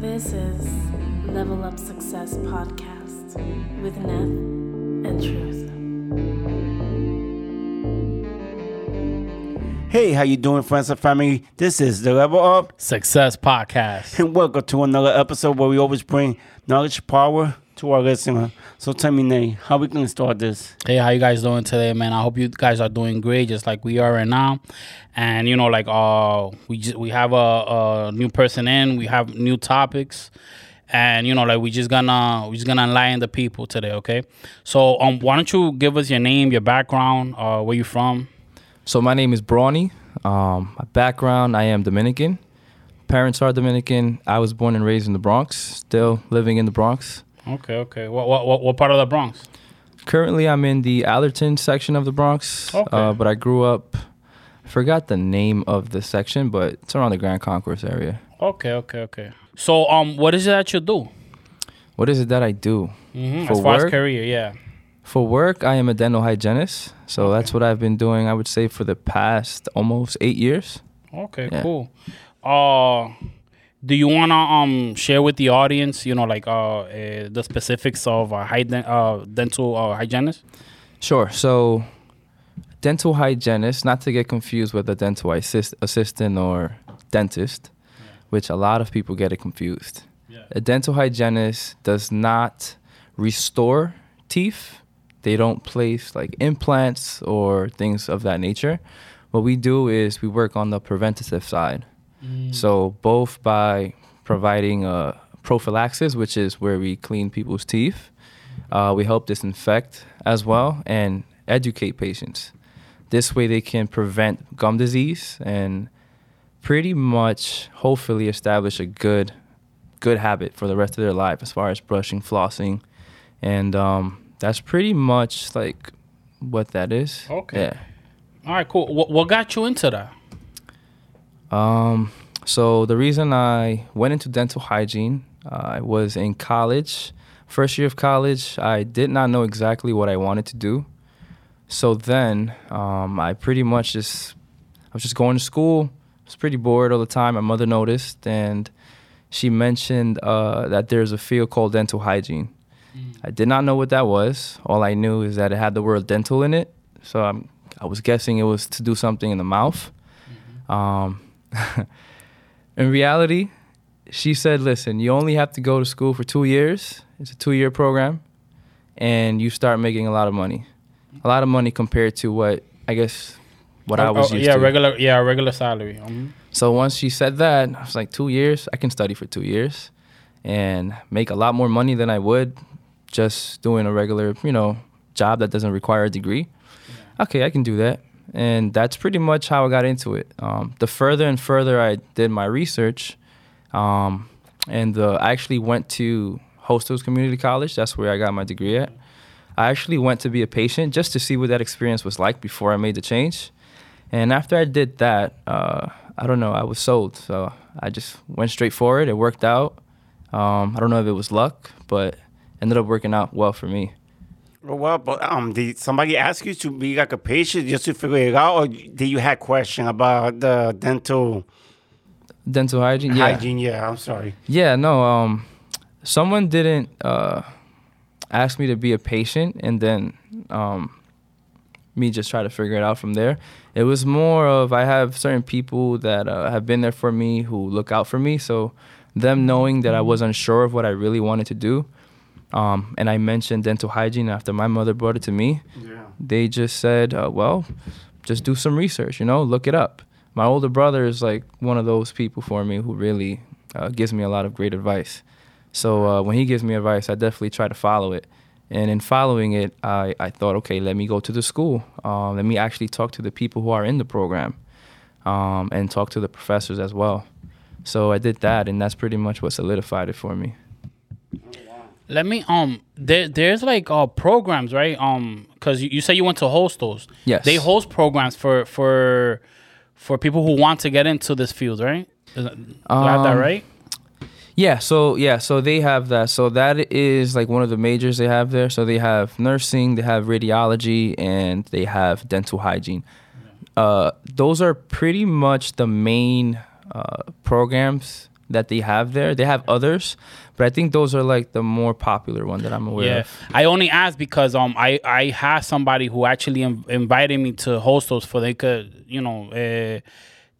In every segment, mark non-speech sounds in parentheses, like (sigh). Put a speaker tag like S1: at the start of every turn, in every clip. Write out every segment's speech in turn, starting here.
S1: This is Level Up Success Podcast with Nate and Truth.
S2: Hey, how you doing, friends and family? This is the Level Up,
S3: Success Podcast.
S2: and welcome to another episode where we always bring knowledge power to our listener. So tell me, Nay, how we gonna start this?
S3: Hey, how you guys doing today, man? I hope you guys are doing great, just like we are right now. And you know, like uh, we just we have a, a new person in, we have new topics, and you know, like we just gonna we just gonna enlighten the people today, okay? So, um, why don't you give us your name, your background, uh, where you from?
S4: So my name is Brawnny. Um, my background, I am Dominican. Parents are Dominican. I was born and raised in the Bronx, still living in the Bronx.
S3: Okay, okay. What what what, part of the Bronx?
S4: Currently, I'm in the Allerton section of the Bronx,
S3: Okay.
S4: uh, but I grew up. I forgot the name of the section, but it's around the Grand Concourse area.
S3: Okay, okay, okay. So, um, what is it that you do?
S4: What is it that I do?
S3: Mm-hmm.
S4: For
S3: As far as
S4: work?
S3: career, yeah.
S4: For work, I am a dental hygienist. So that's what I've been doing, I would say, for the past almost eight years.
S3: Okay,
S4: Yeah.
S3: cool. Uh, do you wanna um share with the audience, you know, like uh, uh the specifics of a high uh dental uh, hygienist?
S4: Sure. So, dental hygienist, not to get confused with a dental assist, assistant or dentist, which a lot of people get it confused.
S3: Yeah.
S4: A dental hygienist does not restore teeth. They don't place like implants or things of that nature. What we do is we work on the preventative side. So both by providing a prophylaxis, which is where we clean people's teeth, uh, we help disinfect as well and educate patients. This way, they can prevent gum disease and pretty much, hopefully, establish a good, good habit for the rest of their life as far as brushing, flossing, and um, that's pretty much like what that is.
S3: Okay.
S4: Yeah.
S3: All right, cool. What what got you into that?
S4: Um, so the reason I went into dental hygiene, uh, I was in college, first year of college. I did not know exactly what I wanted to do. So then, um, I pretty much just, I was just going to school. I was pretty bored all the time. My mother noticed, and she mentioned uh, that there's a field called dental hygiene. I did not know what that was. All I knew is that it had the word dental in it. So I'm, I was guessing it was to do something in the mouth. Um, (laughs) in reality, she said, listen, you only have to go to school for two years. It's a two year program. And you start making a lot of money. A lot of money compared to what, I guess, what I
S3: Oh,
S4: was
S3: oh,
S4: used
S3: yeah,
S4: to.
S3: regular yeah regular salary. Mhm.
S4: So once she said that, I was like, two years? I can study for two years and make a lot more money than I would just doing a regular, you know, job that doesn't require a degree. Okay, I can do that. And that's pretty much how I got into it. Um, the further and further I did my research, um, and uh, I actually went to Hostos Community College. That's where I got my degree at. I actually went to be a patient just to see what that experience was like before I made the change. And after I did that, uh, I don't know, I was sold. So I just went straight for it. It worked out. Um, I don't know if it was luck, but ended up working out well for me.
S2: Well, but um, did somebody ask you to be like a patient just to figure it out, or did you have question about the dental
S4: Dental hygiene, yeah,
S2: hygiene? Yeah, I'm sorry.
S4: yeah. No, um, someone didn't uh, ask me to be a patient, and then um, me just try to figure it out from there. It was more of I have certain people that uh, have been there for me who look out for me, so them knowing that I was unsure of what I really wanted to do, um, and I mentioned dental hygiene after my mother brought it to me.
S2: Yeah.
S4: they just said, uh, well, just do some research, you know, look it up. My older brother is like one of those people for me who really uh, gives me a lot of great advice. So uh, when he gives me advice, I definitely try to follow it. And in following it, I, I thought, okay, let me go to the school. Um, let me actually talk to the people who are in the program um, and talk to the professors as well. So I did that, and that's pretty much what solidified it for me.
S3: Let me um there there's like uh programs right um because you, you say you went to Hostos.
S4: Yes.
S3: They host programs for for for people who want to get into this field, right? Is that, do I have that
S4: Um,
S3: right?
S4: Yeah, so yeah, so they have that. So that is like one of the majors they have there. So they have nursing, they have radiology, and they have dental hygiene. Uh, those are pretty much the main uh, programs that they have there. They have others, but I think those are like the more popular one that I'm aware
S3: Yeah,
S4: of.
S3: I only asked because um I I had somebody who actually in- invited me to Hostos for they could you know uh,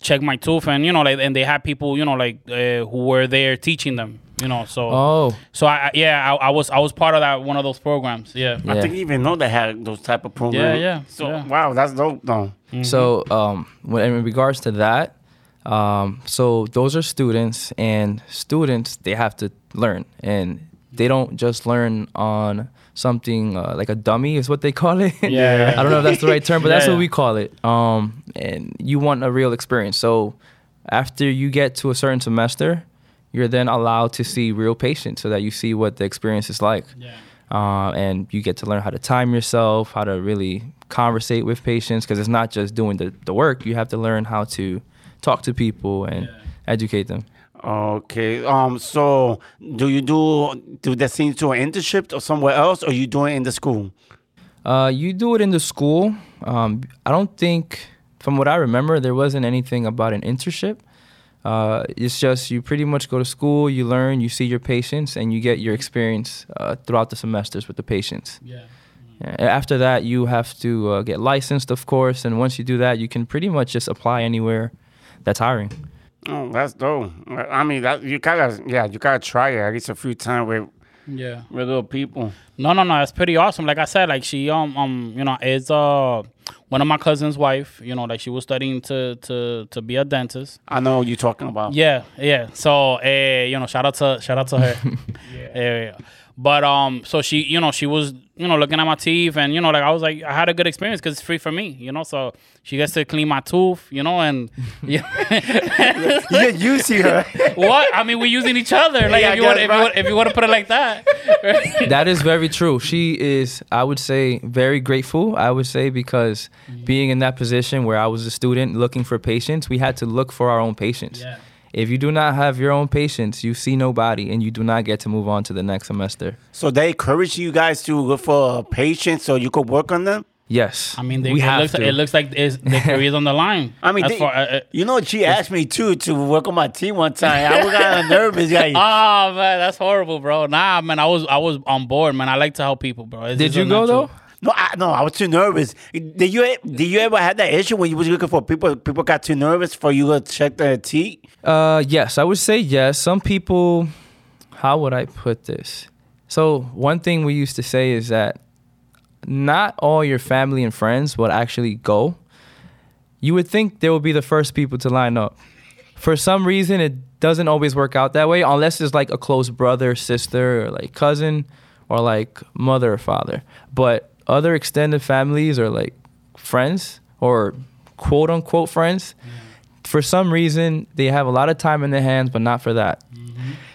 S3: check my tooth and you know like and they had people you know like uh, who were there teaching them you know so
S4: Oh,
S3: so I I- yeah I, I was I was part of that one of those programs yeah
S4: Yeah.
S2: I didn't even know they had those type of programs.
S3: yeah, yeah
S2: So
S3: yeah.
S2: wow, that's dope though.
S4: So, um, when in regards to that, um, so those are students, and students they have to learn, and they don't just learn on something uh, like a dummy is what they call it.
S3: Yeah. (laughs)
S4: I don't know if that's the right term, but (laughs) that's
S3: Yeah,
S4: what
S3: yeah.
S4: we call it. Um, and you want a real experience. So, after you get to a certain semester, you're then allowed to see real patients, so that you see what the experience is like
S3: yeah.
S4: uh, and you get to learn how to time yourself, how to really conversate with patients, because it's not just doing the, the work. You have to learn how to talk to people and
S3: Yeah.
S4: educate them.
S2: Okay. Um. So, do you do do the thing to an internship or somewhere else, or you do it in the school?
S4: Uh, you do it in the school. Um, I don't think, from what I remember, there wasn't anything about an internship. Uh, it's just you pretty much go to school, you learn, you see your patients, and you get your experience uh, throughout the semesters with the patients.
S3: yeah.
S4: Yeah, After that, you have to uh, get licensed, of course, and once you do that, you can pretty much just apply anywhere that's hiring.
S2: Oh, that's dope. I mean, that you gotta yeah, you gotta try it at least a few times with
S3: Yeah.
S2: regular people.
S3: No, no, no. it's pretty awesome. Like I said, like she um um you know is uh one of my cousin's wife. You know, like she was studying to to to be a dentist.
S2: I know what you're talking about.
S3: Yeah, yeah. So uh, you know, shout out to shout out to her. (laughs) yeah. But um, so she, you know, she was, you know, looking at my teeth, and you know, like I was like, I had a good experience because it's free for me, you know. So she gets to clean my tooth, you know, and (laughs) yeah.
S2: You get used to her. (laughs)
S3: what? I mean, we're using each other. Like
S2: Yeah,
S3: if you want,
S2: guess,
S3: if you want, if you want to put it like that. (laughs)
S4: that is very true. She is, I would say, very grateful. I would say because being in that position where I was a student looking for patients, we had to look for our own patients.
S3: Yeah.
S4: If you do not have your own patients, you see nobody, and you do not get to move on to the next semester.
S2: so they encourage you guys to look for patients so you could work on them.
S4: Yes,
S3: I mean, they,
S4: we
S3: it,
S4: have
S3: looks,
S4: to.
S3: it looks like it's, their (laughs) career's on the line.
S2: I mean, they-
S3: far- uh, uh,
S2: You know, she asked me too to work on my team one time. I was kind of (laughs) nervous. Like,
S3: Oh man, that's horrible, bro. Nah, man, I was I was on board, man. I like to help people, bro. It's
S4: Did
S3: just
S4: you go
S3: natural-
S4: though?
S2: No, I, no, I was too nervous. Did you did you ever have that issue when you was looking for people? People got too nervous for you to check their teeth.
S4: Uh, yes, I would say yes. Some people, how would I put this? So one thing we used to say is that not all your family and friends will actually go. You would think they would be the first people to line up. For some reason, it doesn't always work out that way unless it's like a close brother, sister, or like cousin, or like mother or father. But other extended families or like friends or quote unquote friends, for some reason they have a lot of time in their hands, but not for that.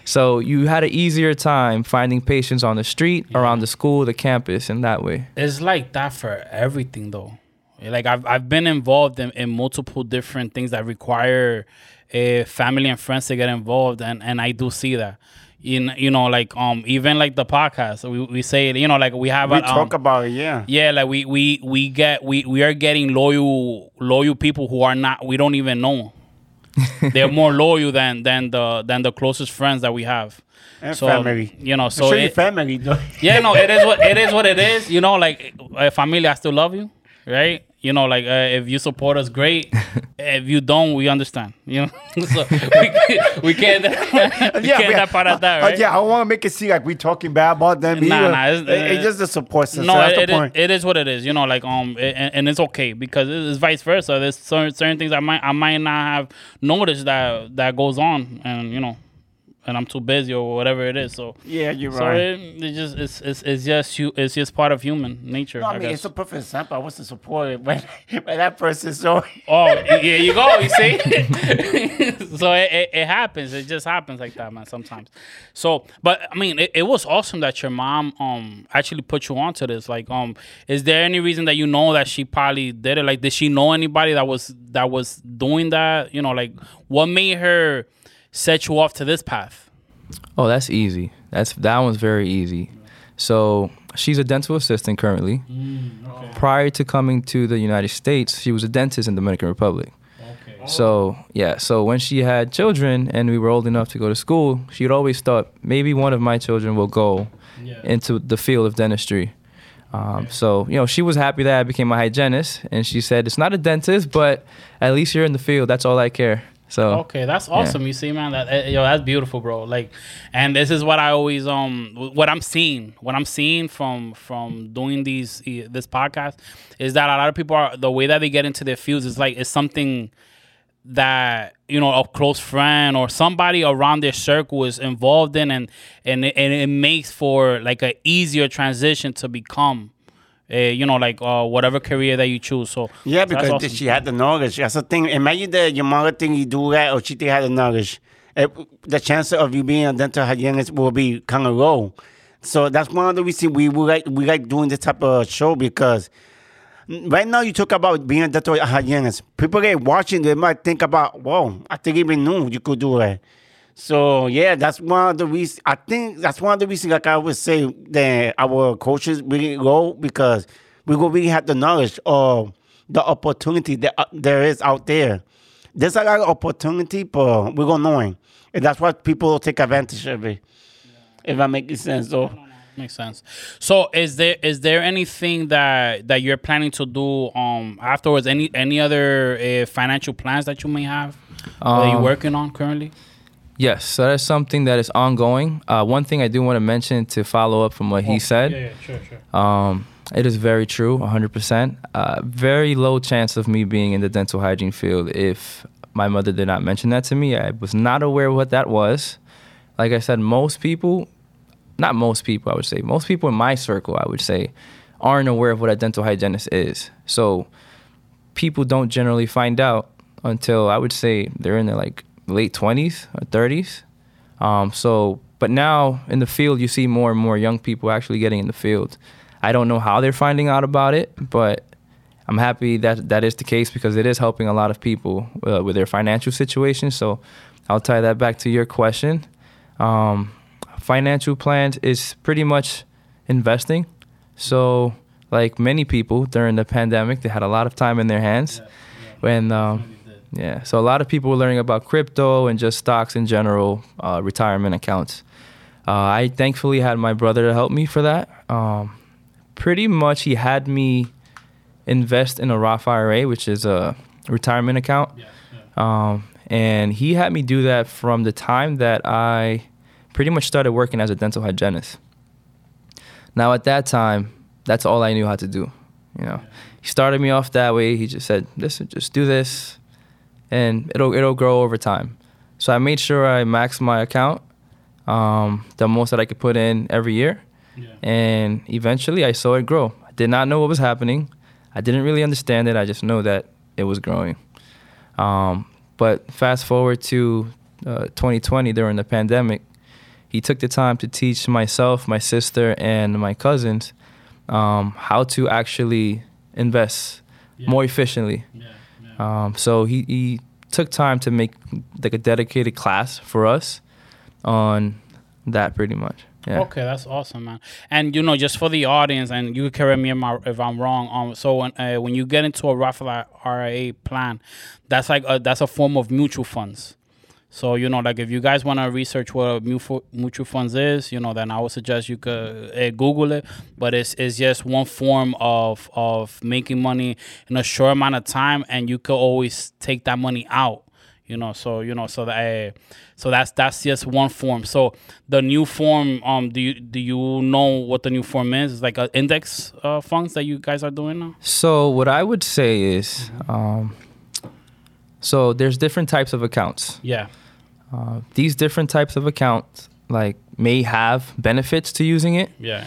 S4: So you had an easier time finding patients on the street, around the school, the campus, in that way.
S3: It's like that for everything, though. Like I've I've been involved in, in multiple different things that require uh, family and friends to get involved, and and I do see that. In you know, like um, even like the podcast, we, we say. You know, like we have
S2: We
S3: a, um,
S2: talk about it, yeah.
S3: Yeah, like we we we get we we are getting loyal loyal people who are not we don't even know. (laughs) They're more loyal than than the than the closest friends that we have.
S2: And
S3: So
S2: family.
S3: you know,
S2: So
S3: it,
S2: family, though.
S3: yeah, no, it is what it is. What it (laughs) is. You know, like uh, family, I still love you, right? You know, like uh, if you support us, great. (laughs) if you don't, we understand. You know, (laughs) so we, can't- we can't (laughs) we can't part of that,
S2: uh,
S3: right?
S2: yeah, I don't want to make it seem like we talking bad about them.
S3: Nah,
S2: either.
S3: nah, it's-
S2: It- it's just the support system.
S3: No,
S2: That's
S3: it,
S2: the
S3: it, it is what it is. You know, like um, and, and it's okay because it- it's vice versa. There's certain, certain things I might I might not have noticed that that goes on, and you know, and I'm too busy or whatever it is. So
S2: yeah, you're
S3: so
S2: right.
S3: it, it just it's, it's it's just you it's just part of human nature.
S2: no, I
S3: I,
S2: mean,
S3: guess.
S2: it's a perfect example. I wasn't supported (laughs) by, by that person. So,
S3: Oh, yeah, you go. You see, (laughs) (laughs) so it, it, it happens. It just happens like that, man. Sometimes. So, but I mean, it, it was awesome that your mom um actually put you onto this. Like, um, is there any reason that you know that she probably did it? Like, did she know anybody that was that was doing that? You know, like what made her set you off to this path?
S4: Oh, that's easy. That's that one's very easy. So she's a dental assistant currently. Prior to coming to the United States, she was a dentist in Dominican Republic. So yeah, so when she had children and we were old enough to go to school, she'd always thought maybe one of my children will go
S3: Yeah.
S4: into the field of dentistry. Um, so you know, she was happy that I became a hygienist, and she said, "It's not a dentist, but at least you're in the field. That's all I care." So
S3: Okay, that's awesome. You see, man, that eh, yo, that's beautiful, bro. Like, and this is what I always um, what I'm seeing, what I'm seeing from from doing these eh, this podcast is that a lot of people are the way that they get into their fields is like it's something that you know a close friend or somebody around their circle is involved in, and and and it makes for like a easier transition to become. Uh, you know, like uh, whatever career that you choose. So
S2: Yeah, because
S3: awesome.
S2: she had the knowledge. That's the thing. Imagine that your mother think you do that or she think had the knowledge. It, the chance of you being a dental hygienist will be kind of low. So that's one of the reasons we, we like we like doing this type of show because right now you talk about being a dental hygienist. People get watching, they might think about, whoa, I didn't even know you could do that. So yeah, that's one of the reasons. I think that's one of the reasons, like I would say, that our coaches really go because we will really have the knowledge of the opportunity that uh, there is out there. There's a lot of opportunity, but we're gonna know it, and that's why people take advantage of it. If that makes sense, so.
S3: Makes sense. So, is there is there anything that that you're planning to do um afterwards? Any any other uh, financial plans that you may have that you're
S4: Um,
S3: working on currently?
S4: Yes, so that's something that is ongoing. Uh, one thing I do want to mention to follow up from what he said.
S3: Yeah, yeah, sure, sure.
S4: Um, it is very true, 100%. Uh, very low chance of me being in the dental hygiene field if my mother did not mention that to me. I was not aware what that was. Like I said, most people, not most people, I would say, most people in my circle, I would say, aren't aware of what a dental hygienist is. So people don't generally find out until I would say they're in their like late 20s or 30s. Um, so, but now in the field, you see more and more young people actually getting in the field. I don't know how they're finding out about it, but I'm happy that that is the case because it is helping a lot of people uh, with their financial situation. So, I'll tie that back to your question. Um, financial plans is pretty much investing. So, like many people during the pandemic, they had a lot of time in their hands. When um, yeah, so a lot of people were learning about crypto and just stocks in general, uh, retirement accounts. Uh, I thankfully had my brother to help me for that. Um, pretty much, he had me invest in a Roth IRA, which is a retirement account. Um, and he had me do that from the time that I pretty much started working as a dental hygienist. Now, at that time, that's all I knew how to do. You know, he started me off that way. He just said, "Listen, just do this, and it'll it'll grow over time." So I made sure I maxed my account, um, the most that I could put in every year, and eventually I saw it grow. I did not know what was happening. I didn't really understand it. I just know that it was growing. Um, but fast forward to uh, 2020 during the pandemic, he took the time to teach myself, my sister, and my cousins um, how to actually invest more efficiently. Um, so he, he took time to make like a dedicated class for us on that pretty much. Yeah.
S3: Okay, that's awesome, man. And you know, just for the audience, and you correct me if I'm- wrong. Um, so when uh, when you get into a Roth IRA plan, that's like a, that's a form of mutual funds. So you know, like if you guys want to research what a mutual mutual funds is, you know, then I would suggest you could uh, Google it. But it's it's just one form of of making money in a short amount of time, and you could always take that money out. You know, so you know, so that uh, so that's that's just one form. So the new form, um, do you do you know what the new form is? It's like an index uh, funds that you guys are doing now.
S4: So what I would say is, um, so there's different types of accounts.
S3: Yeah,
S4: Uh, these different types of accounts like may have benefits to using it,
S3: yeah,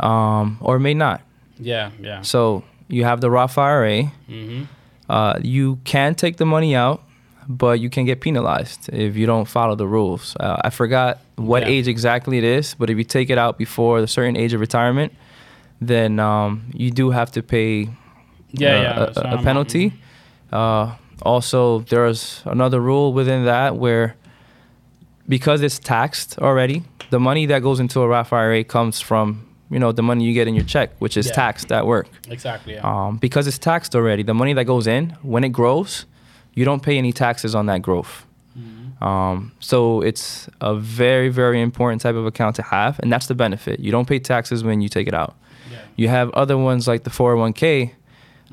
S4: um, or may not.
S3: yeah, yeah.
S4: So you have the Roth IRA.
S3: Mm-hmm.
S4: Uh, you can take the money out, but you can get penalized if you don't follow the rules. Uh, I forgot what
S3: Yeah.
S4: age exactly it is, but if you take it out before the certain age of retirement, then um, you do have to pay
S3: Yeah,
S4: uh,
S3: yeah.
S4: a-
S3: that's what
S4: a,
S3: I'm-
S4: a penalty. Uh, also, there's another rule within that where because it's taxed already, the money that goes into a Roth IRA comes from you know the money you get in your check, which is
S3: Yeah.
S4: taxed at work.
S3: Exactly. Yeah.
S4: Um, because it's taxed already, the money that goes in when it grows, you don't pay any taxes on that growth. Um, so it's a very, very important type of account to have, and that's the benefit. You don't pay taxes when you take it out. You have other ones like the 401k.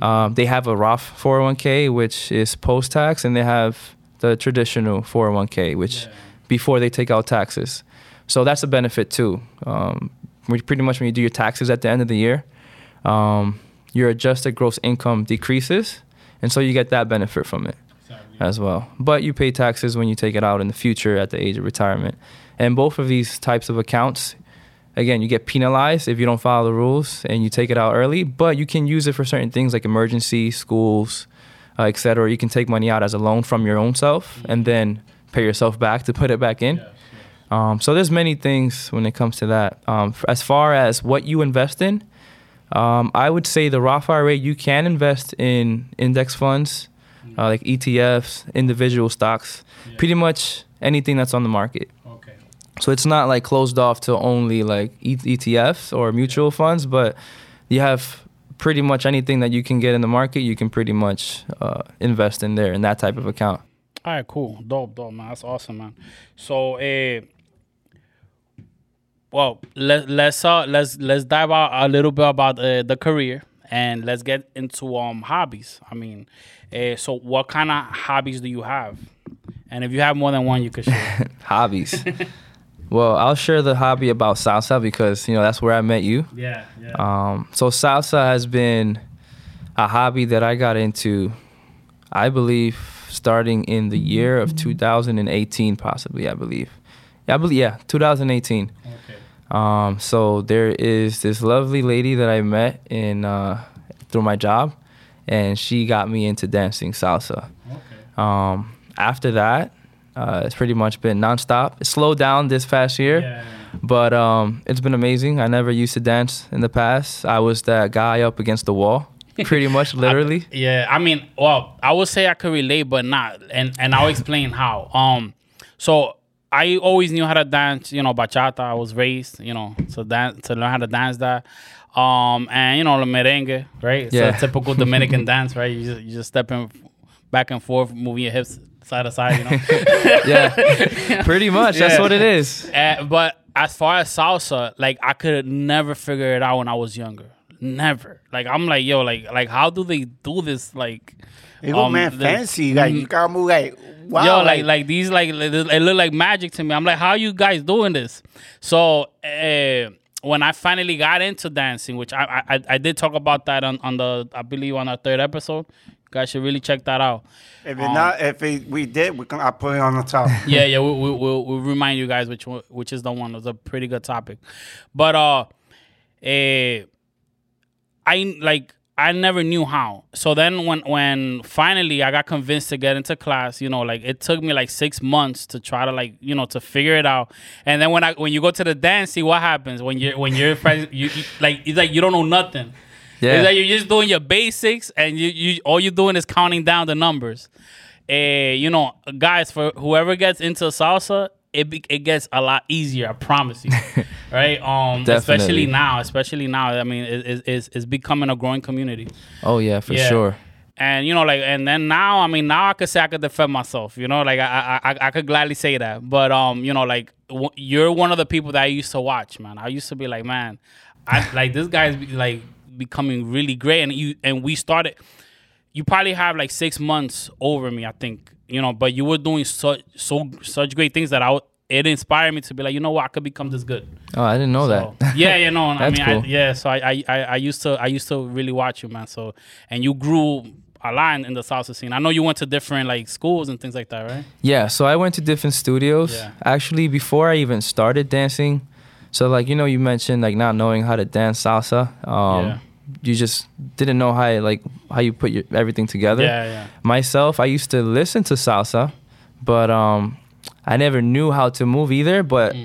S4: Um, they have a Roth 401k, which is post tax, and they have the traditional 401k, which before they take out taxes. So that's a benefit too. Um, pretty much when you do your taxes at the end of the year, um, your adjusted gross income decreases, and so you get that benefit from it as well. But you pay taxes when you take it out in the future at the age of retirement. And both of these types of accounts, again, you get penalized if you don't follow the rules and you take it out early, but you can use it for certain things like emergency, schools, uh, et cetera. You can take money out as a loan from your own self and then pay yourself back to put it back in. Um, so there's many things when it comes to that. Um, as far as what you invest in, um, I would say the Roth IRA you can invest in index funds, uh, like ETFs, individual stocks, pretty much anything that's on the market.
S3: Okay.
S4: So it's not like closed off to only like E- ETFs or mutual funds, but you have pretty much anything that you can get in the market, you can pretty much uh, invest in there in that type of account.
S3: All right, cool, dope, dope, man. That's awesome, man. So, uh, well, let let's uh let's let's dive out a little bit about uh, the career and let's get into um hobbies. I mean, uh, so what kind of hobbies do you have? And if you have more than one, you could share. (laughs)
S4: Hobbies. well, I'll share the hobby about salsa because you know that's where I met you.
S3: yeah, yeah.
S4: Um, so salsa has been a hobby that I got into, I believe, starting in the year of 2018, possibly. I believe. Yeah, I believe. Yeah, 2018.
S3: okay.
S4: Um, so there is this lovely lady that I met in uh, through my job, and she got me into dancing salsa.
S3: Okay.
S4: Um, after that, uh, it's pretty much been nonstop. It slowed down this past year.
S3: Yeah.
S4: But um, it's been amazing. I never used to dance in the past. I was that guy up against the wall, (laughs) pretty much, literally.
S3: Yeah, I mean, well, I would say I could relate, but not, and and I'll (laughs) explain how. Um, so I always knew how to dance, you know, bachata. I was raised, you know, to dance to learn how to dance that. Um, and you know, the merengue, right? It's
S4: Yeah.
S3: a typical Dominican (laughs) dance, right? You just you just stepping back and forth, moving your hips side to side, you know.
S4: yeah, pretty much. That's what it is.
S3: Uh, but as far as salsa, like I could never figure it out when I was younger. Never. Like I'm like, yo, like like how do they do this? Like
S2: go
S3: um,
S2: man
S3: the-
S2: fancy. Like you gotta move like wow.
S3: Yo, like like these like it it look like magic to me. I'm like, how you guys doing this? So uh, when I finally got into dancing, which I I, I did talk about that on, on the I believe on our third episode. You guys should really check that out.
S2: if it not if it, we did, we can I put it on the top. (laughs)
S3: yeah, yeah, we, we, we'll, we'll remind you guys which one, which is the one. It was a pretty good topic, but uh, eh, I like I never knew how. So then when when finally I got convinced to get into class, you know, like it took me like six months to try to like you know to figure it out. And then when I when you go to the dance, see what happens when you're when you're friends, you, you like it's like you don't know nothing.
S4: Yeah.
S3: It's like you're just doing your basics, and you, you all you're doing is counting down the numbers. Eh, you know, guys, for whoever gets into salsa, it be, it gets a lot easier. I promise you, (laughs) right? Um, especially now, especially now. I mean, it, it, it's it's becoming a growing community.
S4: Oh yeah, for
S3: Yeah.
S4: sure.
S3: And you know, like, and then now, I mean, now I could say I could defend myself. You know, like I I I, I could gladly say that. But um, you know, like w- you're one of the people that I used to watch, man. I used to be like, man, I (laughs) like this guy's like becoming really great, and you and we started. You probably have like six months over me, I think. You know, but you were doing such so such great things that I w- it inspired me to be like, you know what, I could become this good.
S4: Oh, I didn't know
S3: So,
S4: that. (laughs)
S3: yeah, you know, I mean, I,
S4: cool.
S3: yeah. So I, I, I, I used to, I used to really watch you, man. So, and you grew a lot in the salsa scene. I know you went to different like schools and things like that, right?
S4: Yeah, so I went to different studios.
S3: Yeah.
S4: Actually, before I even started dancing, so like you know, you mentioned like not knowing how to dance salsa. Um,
S3: Yeah.
S4: You just didn't know how like how you put your everything together.
S3: Yeah, yeah.
S4: Myself, I used to listen to salsa, but um, I never knew how to move either. But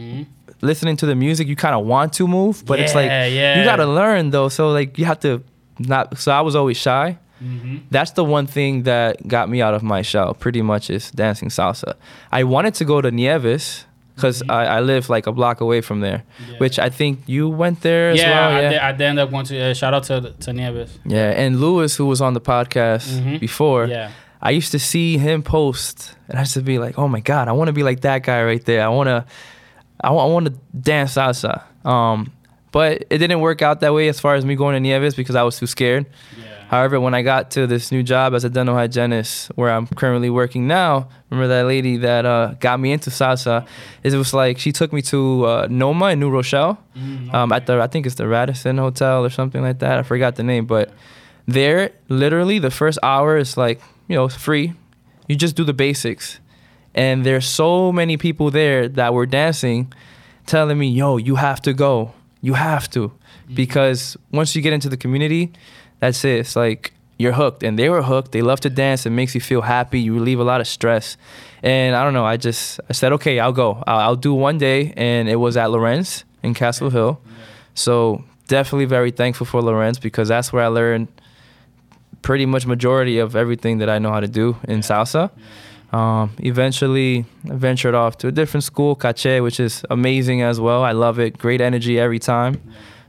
S4: listening to the music, you kind of want to move, but it's like
S3: Mm-hmm. Yeah, yeah.
S4: you gotta learn though. So like you have to not. So I was always shy.
S3: Mm-hmm.
S4: That's the one thing that got me out of my shell. Pretty much is dancing salsa. I wanted to go to Nieves because I, I live like a block away from there,
S3: Mm-hmm. Yeah.
S4: which I think you went there as
S3: yeah,
S4: well.
S3: I,
S4: Yeah,
S3: did, I did end up going to uh, shout out to to Nieves.
S4: yeah. And Lewis, who was on the podcast
S3: Mhm.
S4: before,
S3: Yeah,
S4: I used to see him post, and I used to be like, "Oh my god, I want to be like that guy right there. I want to, I want to dance salsa." Um, but it didn't work out that way as far as me going to Nieves because I was too scared. However, when I got to this new job as a dental hygienist, where I'm currently working now, remember that lady that uh, got me into salsa? It was like she took me to uh, Noma in New Rochelle, um, at the I think it's the Radisson Hotel or something like that. I forgot the name, but there, literally, the first hour is like you know free. You just do the basics, and there's so many people there that were dancing, telling me, "Yo, you have to go. You have to," because once you get into the community that's it. It's like you're hooked, and they were hooked. They love to dance. It makes you feel happy. You relieve a lot of stress. And I don't know. I just I said, okay, I'll go. I'll, I'll do one day, and it was at Lorenz in Castle Hill. So definitely very thankful for Lorenz because that's where I learned pretty much majority of everything that I know how to do in salsa. Um, eventually, I ventured off to a different school, Cache, which is amazing as well. I love it. Great energy every time.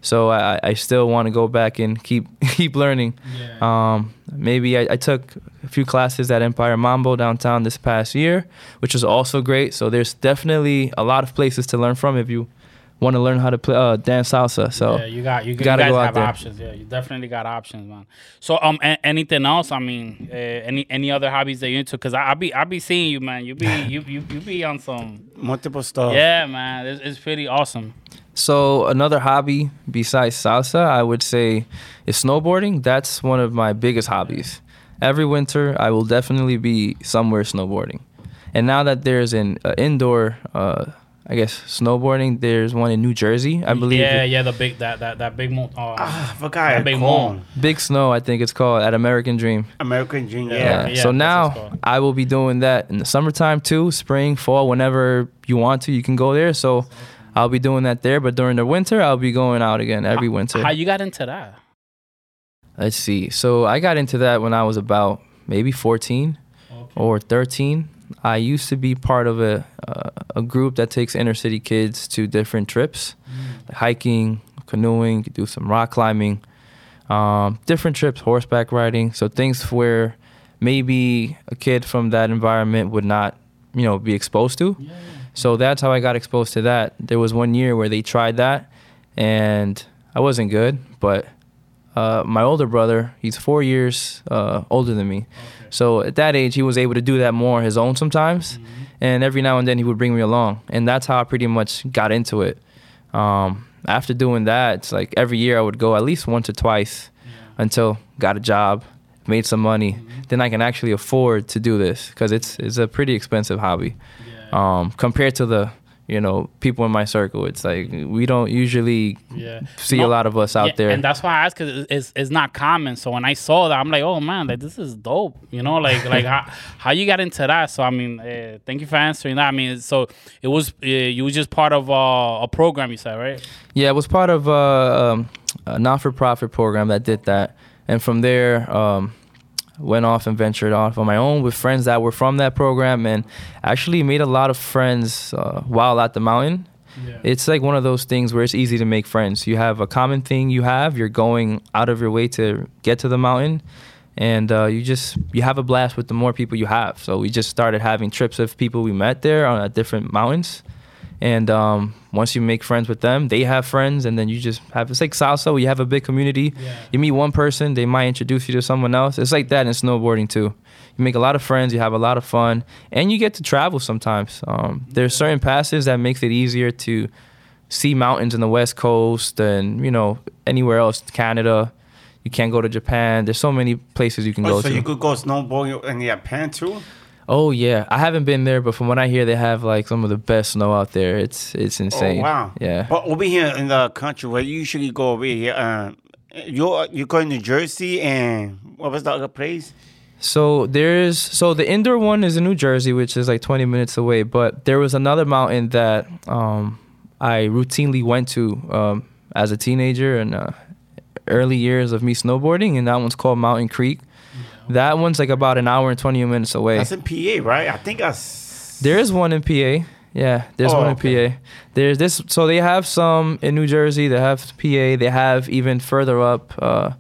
S4: So I, I still want to go back and keep (laughs) keep learning. Um, maybe I, I took a few classes at Empire Mambo downtown this past year, which was also great. So there's definitely a lot of places to learn from if you want to learn how to play uh, dance salsa. So
S3: yeah, you got you, you
S4: gotta
S3: guys
S4: go out
S3: have
S4: there.
S3: options. Yeah, you definitely got options, man. So um, a- anything else? I mean, uh, any any other hobbies that you into? Cause I, I be I be seeing you, man. You be you you, you be on some.
S2: Multiple stuff.
S3: Yeah, man. It's, it's pretty awesome.
S4: So another hobby besides salsa, I would say, is snowboarding. That's one of my biggest hobbies. Every winter, I will definitely be somewhere snowboarding. And now that there's an uh, indoor, uh, I guess snowboarding, there's one in New Jersey, I believe.
S3: Yeah, yeah. The big that that that big mo- uh,
S2: Ah, I forgot.
S3: That big
S2: called.
S3: mall.
S4: Big Snow, I think it's called at American Dream.
S2: American Dream.
S3: Yeah.
S2: Yeah.
S4: Yeah.
S3: yeah,
S4: so
S3: that's
S4: now
S3: what it's called.
S4: I will be doing that in the summertime too, spring, fall, whenever you want to, you can go there. So I'll be doing that there. But during the winter, I'll be going out again every winter.
S3: How you got into that?
S4: Let's see. So I got into that when I was about maybe 14 or 13. I used to be part of a uh, a group that takes inner city kids to different trips, like hiking, canoeing, do some rock climbing, um, different trips, horseback riding. So things where maybe a kid from that environment would not, you know, be exposed to. So that's how I got exposed to that. There was one year where they tried that, and I wasn't good, but uh, my older brother, he's four years uh, older than me. So at that age, he was able to do that more on his own sometimes. And every now and then, he would bring me along. And that's how I pretty much got into it. Um, after doing that, it's like every year I would go at least once or twice until got a job, made some money. Then I can actually afford to do this because it's, it's a pretty expensive hobby um, compared to the you know people in my circle. It's like we don't usually
S3: Yeah.
S4: see
S3: No,
S4: a lot of us out
S3: yeah,
S4: there.
S3: and that's why I asked because it's, it's not common. So when I saw that, I'm like, oh man, like this is dope. You know, like (laughs) like how how you got into that. So I mean, uh, thank you for answering that. I mean, so it was uh, you was just part of uh, a program you said, right?
S4: Yeah, it was part of uh, um, a not-for-profit program that did that, and from there, um, went off and ventured off on my own with friends that were from that program, and actually made a lot of friends uh, while at the mountain. It's like one of those things where it's easy to make friends. You have a common thing you have. You're going out of your way to get to the mountain, and uh, you just you have a blast with the more people you have. So we just started having trips of people we met there on at different mountains, and um, once you make friends with them, they have friends, and then you just have it's like salsa. Where you have a big community. You meet one person, they might introduce you to someone else. It's like that in snowboarding too. You make a lot of friends, you have a lot of fun, and you get to travel sometimes. Um, there's certain passes that makes it easier to see mountains in the west coast and you know anywhere else, Canada. You can't go to Japan. There's so many places you can
S2: Oh,
S4: go
S2: so
S4: to.
S2: you could go snowboarding in Japan too?
S4: Oh yeah, I haven't been there, but from what I hear, they have like some of the best snow out there. It's it's insane.
S2: Oh wow.
S4: Yeah.
S2: But over here in the country, where you usually go over here, uh, you you go to New Jersey and what was the other place?
S4: So there's so the indoor one is in New Jersey, which is like 20 minutes away. But there was another mountain that um, I routinely went to um, as a teenager and uh, early years of me snowboarding, and that one's called Mountain Creek. That one's like about an hour and 20 minutes away.
S2: That's in PA, right? I think that's
S4: There is one in PA. Yeah, there's
S2: Oh,
S4: one in
S2: okay.
S4: PA. There's this. So they have some in New Jersey. They have PA. They have even further up. Uh,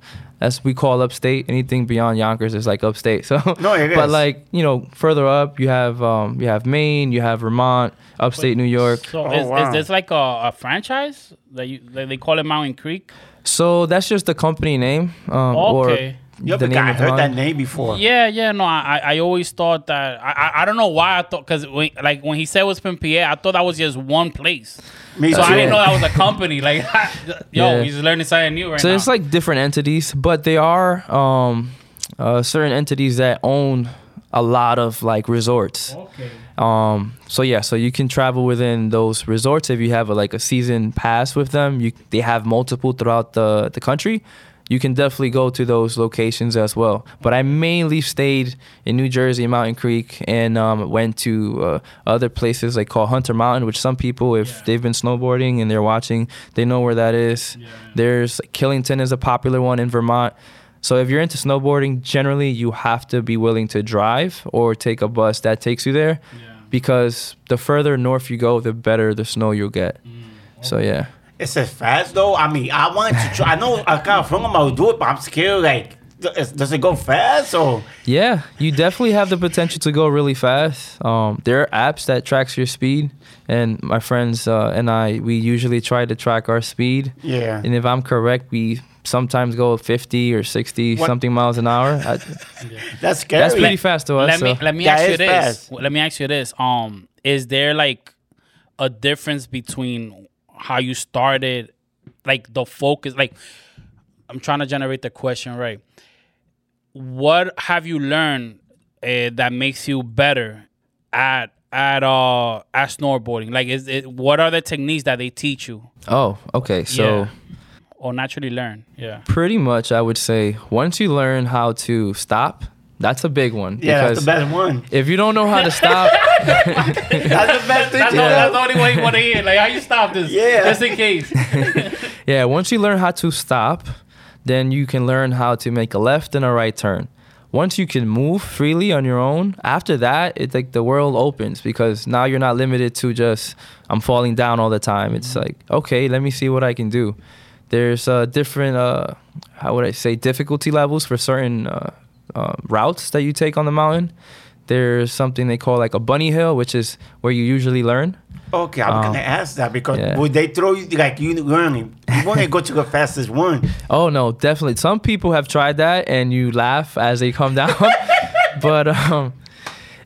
S4: As we call upstate. Anything beyond Yonkers is like upstate. So (laughs)
S2: No, it (laughs)
S4: But
S2: is.
S4: like you know, further up, you have um, you have Maine, you have Vermont, upstate New York.
S3: So
S2: Oh,
S3: is,
S2: wow.
S3: is this like a, a franchise that you that they call it Mountain Creek?
S4: So that's just the company name. Um,
S3: Okay.
S2: Yo,
S4: the
S2: but
S4: name
S2: I
S4: of
S2: heard that name before.
S3: Yeah, yeah, no, I I always thought that I I, I don't know why I thought because when like when he said it was Pimpier, I thought that was just one place.
S2: Me
S3: So
S2: too.
S3: I didn't know that was a (laughs) company. Like, (laughs) yo,
S4: Yeah.
S3: he's learning something new right
S4: So
S3: now.
S4: So it's like different entities, but they are um, uh, certain entities that own a lot of like resorts.
S3: okay.
S4: Um, so yeah, so you can travel within those resorts if you have a, like a season pass with them. You they have multiple throughout the the country. You can definitely go to those locations as well. But I mainly stayed in New Jersey, Mountain Creek, and um, went to uh, other places like called Hunter Mountain, which some people, if
S3: Yeah.
S4: they've been snowboarding and they're watching, they know where that is.
S3: Yeah.
S4: There's Killington is a popular one in Vermont. So if you're into snowboarding, generally you have to be willing to drive or take a bus that takes you there
S3: Yeah.
S4: because the further north you go, the better the snow you'll get. So yeah.
S2: Is it fast though? I mean, I want to try. I know I got from them. I'll do it, but I'm scared. Like, does does it go fast or?
S4: Yeah, you definitely have the potential to go really fast. Um, there are apps that tracks your speed, and my friends uh, and I, we usually try to track our speed.
S2: Yeah.
S4: And if I'm correct, we sometimes go 50 or 60
S2: What-
S4: something miles an hour. I, (laughs)
S2: That's scary.
S4: that's pretty fast to us.
S3: let me let me
S2: That
S3: ask you this.
S2: fast.
S3: Let me ask you this. Um, is there like a difference between how you started, like the focus? Like, I'm trying to generate the question right. What have you learned uh, that makes you better at at uh at snowboarding? Like, is it what are the techniques that they teach you
S4: oh, okay. So.
S3: Yeah. or naturally learn? Yeah.
S4: Pretty much, I would say once you learn how to stop, that's a big one.
S2: yeah, that's the best one.
S4: if you don't know how to stop, (laughs)
S2: That's the best thing.
S3: That's, the, that's the only way you want to hear. Like, how you stop this?
S2: Yeah.
S3: Just in case. (laughs)
S4: yeah, once you learn how to stop, then you can learn how to make a left and a right turn. Once you can move freely on your own, after that, it's like the world opens because now you're not limited to just I'm falling down all the time. It's like okay, let me see what I can do. There's uh, different uh, how would I say difficulty levels for certain uh, uh, routes that you take on the mountain. There's something they call like a bunny hill, which is where you usually learn.
S2: Okay, I'm
S4: Um,
S2: gonna ask that because
S4: yeah.
S2: would they throw you like you learning? You want to go to the fastest one. (laughs)
S4: Oh no, definitely. Some people have tried that, and you laugh as they come down. (laughs) but um,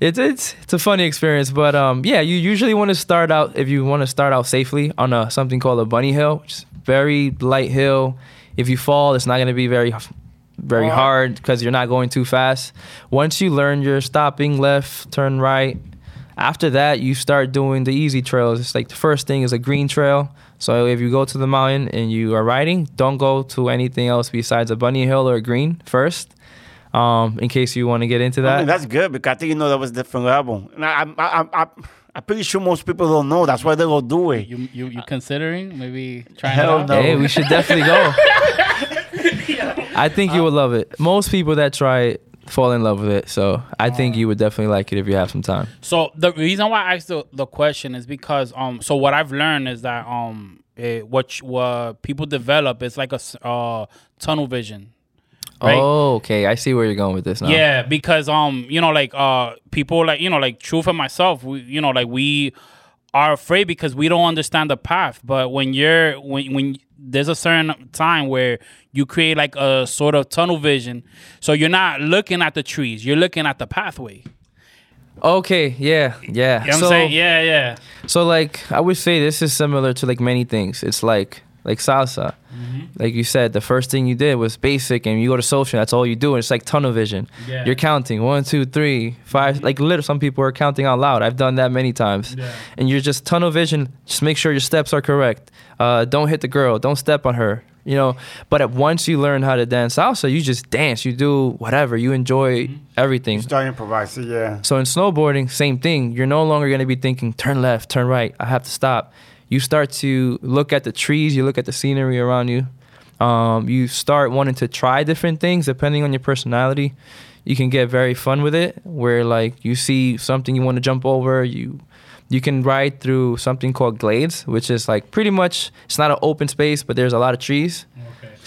S4: it's it's it's a funny experience. But um, yeah, you usually want to start out if you want to start out safely on a something called a bunny hill, which is very light hill. If you fall, it's not going to be very very
S2: Alright.
S4: hard because you're not going too fast. Once you learn your stopping left, turn right. After that, you start doing the easy trails. It's like the first thing is a green trail. So if you go to the mountain and you are riding, don't go to anything else besides a bunny hill or a green first. Um, in case you want to get into
S2: I
S4: that.
S2: mean, that's good because I think you know that was different level. And I, I, I, I, I'm pretty sure most people don't know. That's why they go do it.
S3: You you you considering maybe trying
S2: Hell
S3: it out?
S2: no.
S4: Hey, we should definitely go. (laughs) I think you would love it. Most people that try it fall in love with it. So I think you would definitely like it if you have some time.
S3: So the reason why I asked the, the question is because um so what I've learned is that um eh, what what people develop is like a uh tunnel vision. Right?
S4: Oh, okay. I see where you're going with this now.
S3: Yeah, because um, you know, like uh, people like you know, like Truth and myself, we, you know, like we are afraid because we don't understand the path. But when you're when when there's a certain time where you create like a sort of tunnel vision, so you're not looking at the trees, you're looking at the pathway.
S4: Okay. Yeah. Yeah.
S3: You know
S4: so,
S3: I'm saying? Yeah, yeah.
S4: so like I would say this is similar to like many things. It's like like salsa.
S3: Mm-hmm.
S4: Like you said, the first thing you did was basic, and you go to social. That's all you do. And it's like tunnel vision.
S3: Yeah.
S4: You're counting one, two, three, five. Like literally, some people are counting out loud. I've done that many times.
S3: Yeah.
S4: And you're just tunnel vision. Just make sure your steps are correct. Uh, don't hit the girl. Don't step on her. You know. But at once you learn how to dance salsa, you just dance. You do whatever. You enjoy
S3: Mm-hmm.
S4: everything.
S2: Start improvising, yeah.
S4: So in snowboarding, same thing. You're no longer going to be thinking turn left, turn right. I have to stop. You start to look at the trees. You look at the scenery around you. Um, you start wanting to try different things depending on your personality. You can get very fun with it, where like you see something you want to jump over. You you can ride through something called glades, which is like pretty much it's not an open space, but there's a lot of trees.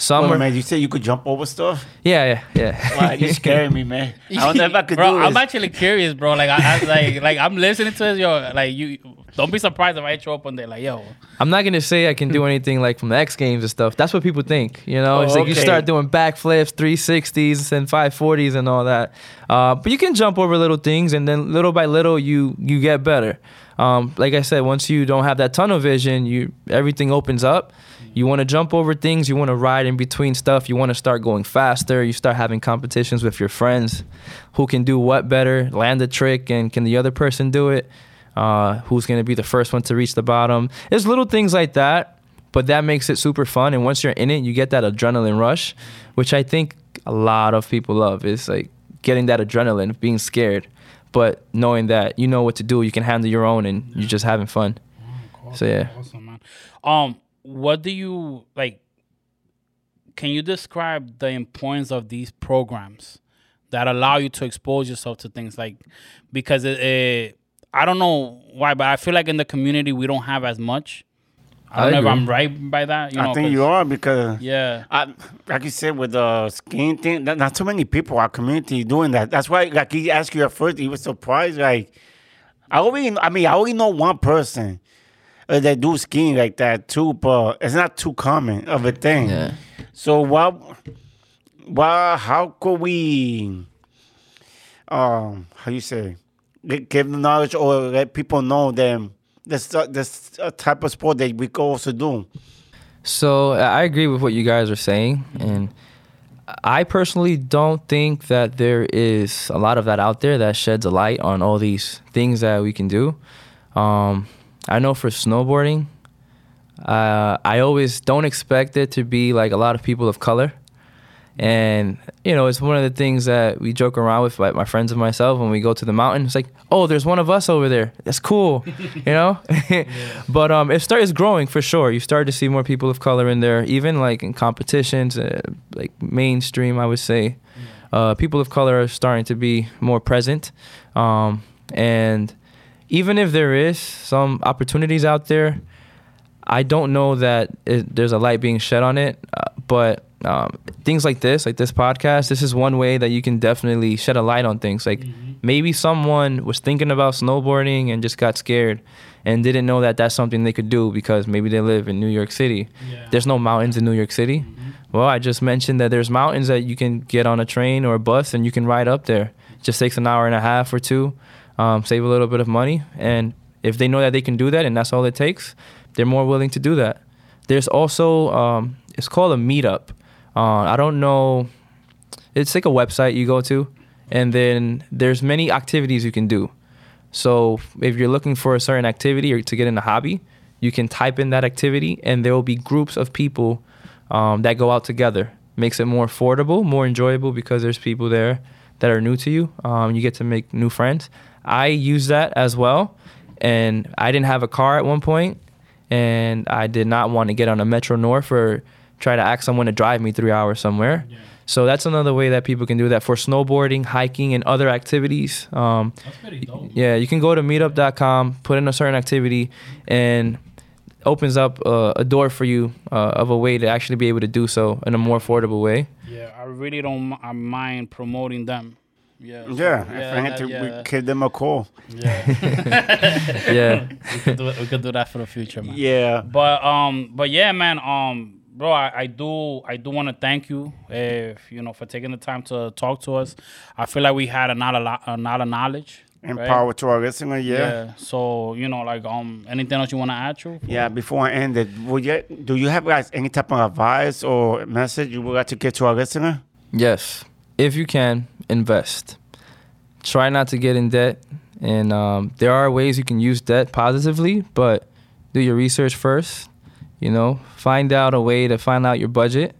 S4: Some
S2: Well,
S4: are,
S2: man, you say you could jump over stuff.
S4: yeah, yeah, yeah. (laughs)
S2: Wow, you scaring me, man. I don't know if I could
S3: bro,
S2: do
S3: I'm actually curious, bro. Like, I, I like, like I'm listening to this, yo. Like, you don't be surprised if I show up one day, like, yo.
S4: I'm not gonna say I can do (laughs) anything like from the X Games and stuff. That's what people think, you know.
S2: Oh,
S4: it's like you start doing backflips, 360s, and 540s and all that. Uh, but you can jump over little things, and then little by little, you you get better. Um, like I said, once you don't have that tunnel vision, you everything opens up. You want to jump over things. You want to ride in between stuff. You want to start going faster. You start having competitions with your friends, who can do what better, land a trick, and can the other person do it? uh, who's going to be the first one to reach the bottom. There's little things like that, but that makes it super fun. And once you're in it, you get that adrenaline rush, which I think a lot of people love. Is like getting that adrenaline, being scared, but knowing that you know what to do, you can handle your own, and you're just having fun. So yeah.
S3: Awesome, man. Um, what do you like? Can you describe the importance of these programs that allow you to expose yourself to things like? Because it, it I don't know why, but I feel like in the community we don't have as much. I don't
S4: I
S3: know if I'm right by that. You know,
S2: I think you are because
S3: Yeah.
S2: I, like you said with the skin thing, not, not too many people our community doing that. That's why, like he asked you at first, he was surprised. Like I only, I mean, I only know one person that do skiing like that too, but it's not too common of a thing.
S4: Yeah.
S2: So what? Well, how could we? Um, how you say? Give the knowledge or let people know them this uh, this uh, type of sport that we could also do.
S4: So I agree with what you guys are saying, and I personally don't think that there is a lot of that out there that sheds a light on all these things that we can do. Um, I know for snowboarding, uh, I always don't expect it to be like a lot of people of color. And you know, it's one of the things that we joke around with, like my friends and myself, when we go to the mountain. It's like, oh, there's one of us over there. That's cool, (laughs) you know. (laughs) but um, it start it's growing for sure. You start to see more people of color in there, even like in competitions, uh, like mainstream. I would say, uh, people of color are starting to be more present, um, and even if there is some opportunities out there, I don't know that it, there's a light being shed on it, uh, but um, things like this, like this podcast, this is one way that you can definitely shed a light on things. Like maybe someone was thinking about snowboarding and just got scared and didn't know that that's something they could do because maybe they live in New York City.
S3: Yeah.
S4: There's no mountains in New York City. Well, I just mentioned that there's mountains that you can get on a train or a bus and you can ride up there. It just takes an hour and a half or two, um, save a little bit of money. And if they know that they can do that and that's all it takes, they're more willing to do that. There's also, um, it's called a meetup. Uh, I don't know, it's like a website you go to, and then there's many activities you can do. So if you're looking for a certain activity or to get in a hobby, you can type in that activity, and there will be groups of people um, that go out together. Makes it more affordable, more enjoyable because there's people there that are new to you. Um, you get to make new friends. I use that as well, and I didn't have a car at one point, and I did not want to get on a Metro North or try to ask someone to drive me three hours somewhere. Yeah. So that's another way that people can do that for snowboarding, hiking, and other activities. Um,
S3: That's pretty dope.
S4: yeah, you can go to meetup.com, put in a certain activity, and opens up uh, a door for you uh, of a way to actually be able to do so in a more affordable way.
S3: Yeah, I really don't m- I mind promoting them. Yeah. so-
S2: Yeah, if I had to,
S3: yeah,
S2: we give them a call.
S3: yeah. (laughs) (laughs)
S4: Yeah.
S3: we, could do, we could do that for the future, man.
S2: Yeah.
S3: But um, but yeah, man. Um, bro, I, I do I do want to thank you, if you know, for taking the time to talk to us. I feel like we had a lot of lo- a lot of knowledge.
S2: And
S3: right?
S2: power to our listener, yeah.
S3: So you know, like um, anything else you want to add, to?
S2: Yeah, before I end it, would you, do you have guys any type of advice or message you would like to get to our listener?
S4: Yes, if you can, invest. Try not to get in debt. And um, there are ways you can use debt positively, but do your research first. You know, find out a way to find out your budget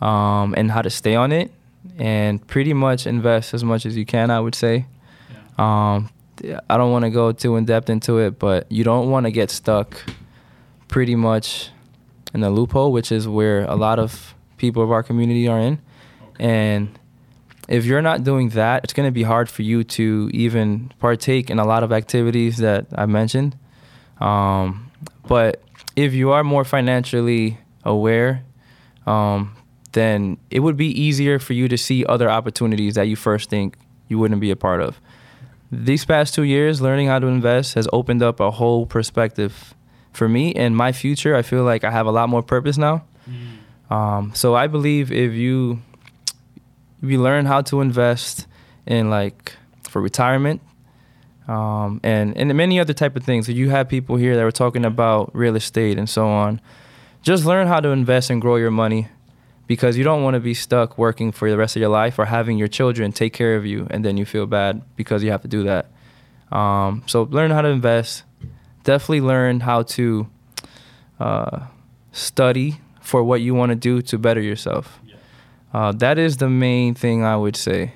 S4: um, and how to stay on it, and pretty much invest as much as you can. I would say. Um, I don't want to go too in depth into it, but you don't want to get stuck pretty much in a loophole, which is where a lot of people of our community are in. And if you're not doing that, it's going to be hard for you to even partake in a lot of activities that I mentioned. Um, but if you are more financially aware, um, then it would be easier for you to see other opportunities that you first think you wouldn't be a part of. These past two years, learning how to invest has opened up a whole perspective for me and my future. I feel like I have a lot more purpose now. Um, so I believe if you you learn how to invest in like for retirement um, and and many other type of things. So you have people here that were talking about real estate and so on. Just learn how to invest and grow your money because you don't want to be stuck working for the rest of your life or having your children take care of you and then you feel bad because you have to do that. Um, so learn how to invest. Definitely learn how to uh, study for what you want to do to better yourself. Uh, that is the main thing I would say.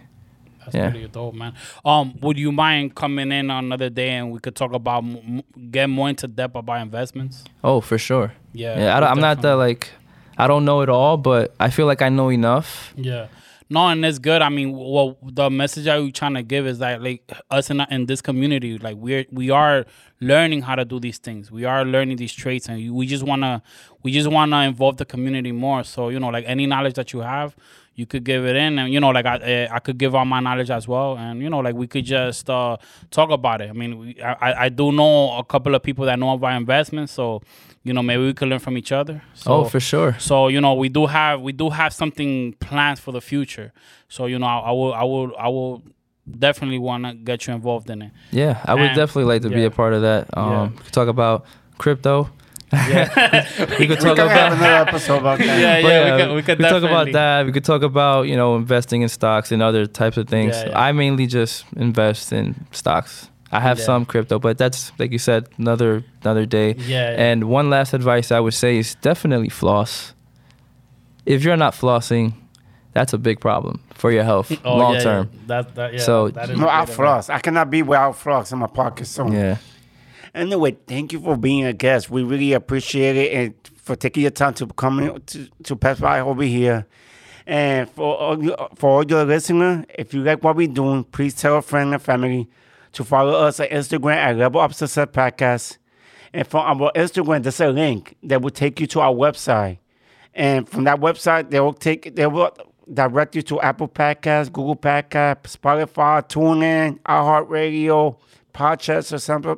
S3: That's
S4: Yeah.
S3: pretty dope, man. Um, would you mind coming in on another day and we could talk about m- m- get more into depth about investments?
S4: Oh, for sure.
S3: Yeah,
S4: Yeah, I, I'm not the
S3: definitely.
S4: like, I don't know it all, but I feel like I know enough.
S3: Yeah. No, and it's good. I mean, well, the message I was trying to give is that like us in in this community, like we're we are learning how to do these things. We are learning these traits, and we just wanna we just wanna involve the community more. So you know, like any knowledge that you have, you could give it in, and you know, like I eh, I could give all my knowledge as well, and you know, like we could just uh, talk about it. I mean, we, I I- do know a couple of people that know about investments, so you know, maybe we could learn from each other. So,
S4: oh, for sure.
S3: so you know, we do have we do have something planned for the future. So you know, I, I will I will I will definitely want to get you involved in it.
S4: Yeah, I would
S3: And-
S4: definitely like to be a part of that. Um,
S3: Yeah.
S4: talk about crypto.
S3: Yeah, (laughs)
S4: We could
S2: We
S4: talk
S2: could
S4: about.
S2: another episode about that.
S3: Yeah,
S4: But
S3: yeah, we could- we could
S4: talk about that. We could talk about you know investing in stocks and other types of things.
S3: Yeah, yeah.
S4: I mainly just invest in stocks. I have
S3: Yeah.
S4: some crypto, but that's like you said, another another day.
S3: yeah, yeah.
S4: And one last advice I would say is definitely floss. If you're not flossing, that's a big problem for your health
S3: Oh,
S4: long
S3: yeah,
S4: term.
S3: Yeah. That, that, yeah,
S4: So-
S3: that is
S2: No,
S3: a
S2: I
S3: good
S2: floss. I cannot be without floss in my pocket. So
S4: Yeah.
S2: Anyway, thank you for being a guest. We really appreciate it and for taking your time to come to, to pass by over here. And for all, for all your listeners, if you like what we're doing, please tell a friend and family to follow us on Instagram at Level Up Podcast. And from our Instagram, there's a link that will take you to our website. And from that website, they will take they will direct you to Apple Podcasts, Google Podcasts, Spotify, TuneIn, iHeartRadio, Podcasts, or something.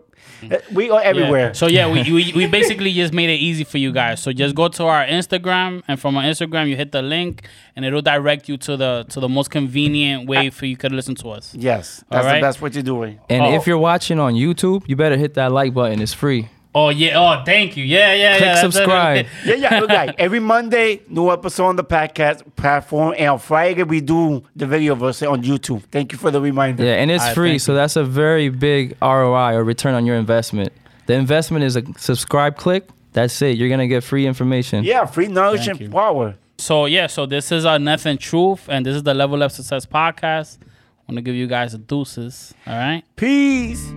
S2: Uh, We are
S3: Yeah.
S2: everywhere.
S3: So yeah, we, we we (laughs) basically just made it easy for you guys. So just go to our Instagram, and from our Instagram, you hit the link, and it'll direct you to the to the most convenient way for you could listen to us.
S2: Yes, that's
S3: right.
S2: the best what you're doing.
S4: And
S3: Oh.
S4: if you're watching on YouTube, you better hit that like button. It's free.
S3: Oh yeah. Oh, thank you. Yeah, yeah,
S4: Click
S3: yeah. that's-
S4: subscribe.
S2: Yeah, yeah. Look, like every Monday, new episode on the podcast platform, and on Friday we do the video version on YouTube. Thank you for the reminder.
S4: Yeah, and it's
S3: Alright,
S4: free,
S3: thank
S4: so
S3: you.
S4: that's a very big ROI or return on your investment. The investment is a subscribe click. That's it. You're gonna get free information.
S2: Yeah, free knowledge
S3: Thank
S2: and
S3: you.
S2: power.
S3: So yeah, so this is our Nothing Truth, and this is the Level Up Success podcast. I want to give you guys a deuces. All right.
S2: Peace.